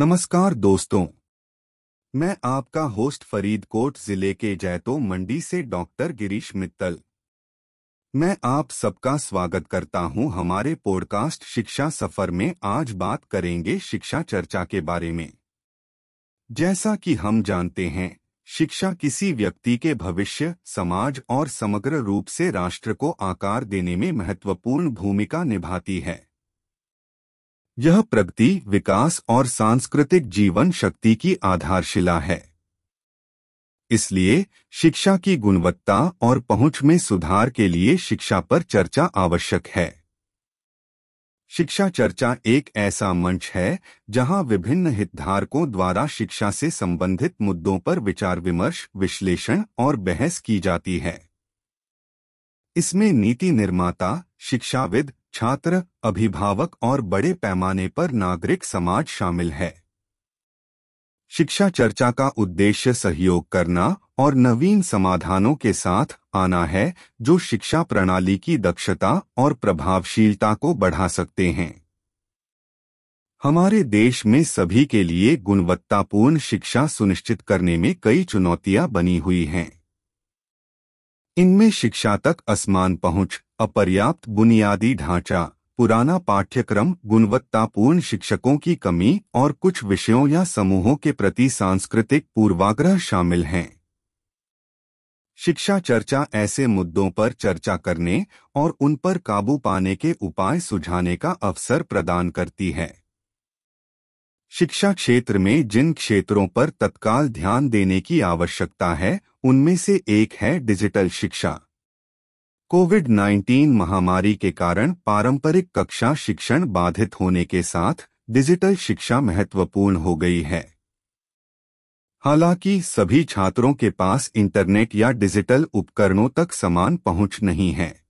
नमस्कार दोस्तों। मैं आपका होस्ट फरीदकोट ज़िले के जैतो मंडी से डॉक्टर गिरीश मित्तल। मैं आप सबका स्वागत करता हूँ हमारे पॉडकास्ट शिक्षा सफ़र में आज बात करेंगे शिक्षा चर्चा के बारे में। जैसा कि हम जानते हैं, शिक्षा किसी व्यक्ति के भविष्य, समाज और समग्र रूप से राष्ट्र को आकार देने में महत्वपूर्ण भूमिका निभाती है। यह प्रगति, विकास और सांस्कृतिक जीवन शक्ति की आधारशिला है। इसलिए शिक्षा की गुणवत्ता और पहुँच में सुधार के लिए शिक्षा पर चर्चा आवश्यक है। शिक्षा चर्चा एक ऐसा मंच है जहाँ विभिन्न हितधारकों द्वारा शिक्षा से संबंधित मुद्दों पर विचार विमर्श, विश्लेषण और बहस की जाती है। इसमें नीति निर्माता, शिक्षाविद छात्र, अभिभावक और बड़े पैमाने पर नागरिक समाज शामिल है। शिक्षा चर्चा का उद्देश्य सहयोग करना और नवीन समाधानों के साथ आना है, जो शिक्षा प्रणाली की दक्षता और प्रभावशीलता को बढ़ा सकते हैं। हमारे देश में सभी के लिए गुणवत्तापूर्ण शिक्षा सुनिश्चित करने में कई चुनौतियाँ बनी हुई हैं। इनमें शिक्षा तक असमान पहुँच अपर्याप्त बुनियादी ढांचा, पुराना पाठ्यक्रम, गुणवत्तापूर्ण शिक्षकों की कमी और कुछ विषयों या समूहों के प्रति सांस्कृतिक पूर्वाग्रह शामिल हैं। शिक्षा चर्चा ऐसे मुद्दों पर चर्चा करने और उन पर काबू पाने के उपाय सुझाने का अवसर प्रदान करती है। शिक्षा क्षेत्र में जिन क्षेत्रों पर तत्काल ध्यान देने की आवश्यकता है, उनमें से एक है डिजिटल शिक्षा। कोविड 19 महामारी के कारण पारंपरिक कक्षा शिक्षण बाधित होने के साथ डिजिटल शिक्षा महत्वपूर्ण हो गई है। हालाँकि सभी छात्रों के पास इंटरनेट या डिजिटल उपकरणों तक समान पहुँच नहीं है।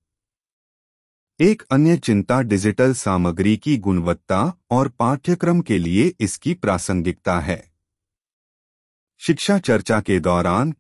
एक अन्य चिंता डिजिटल सामग्री की गुणवत्ता और पाठ्यक्रम के लिए इसकी प्रासंगिकता है। शिक्षा चर्चा के दौरान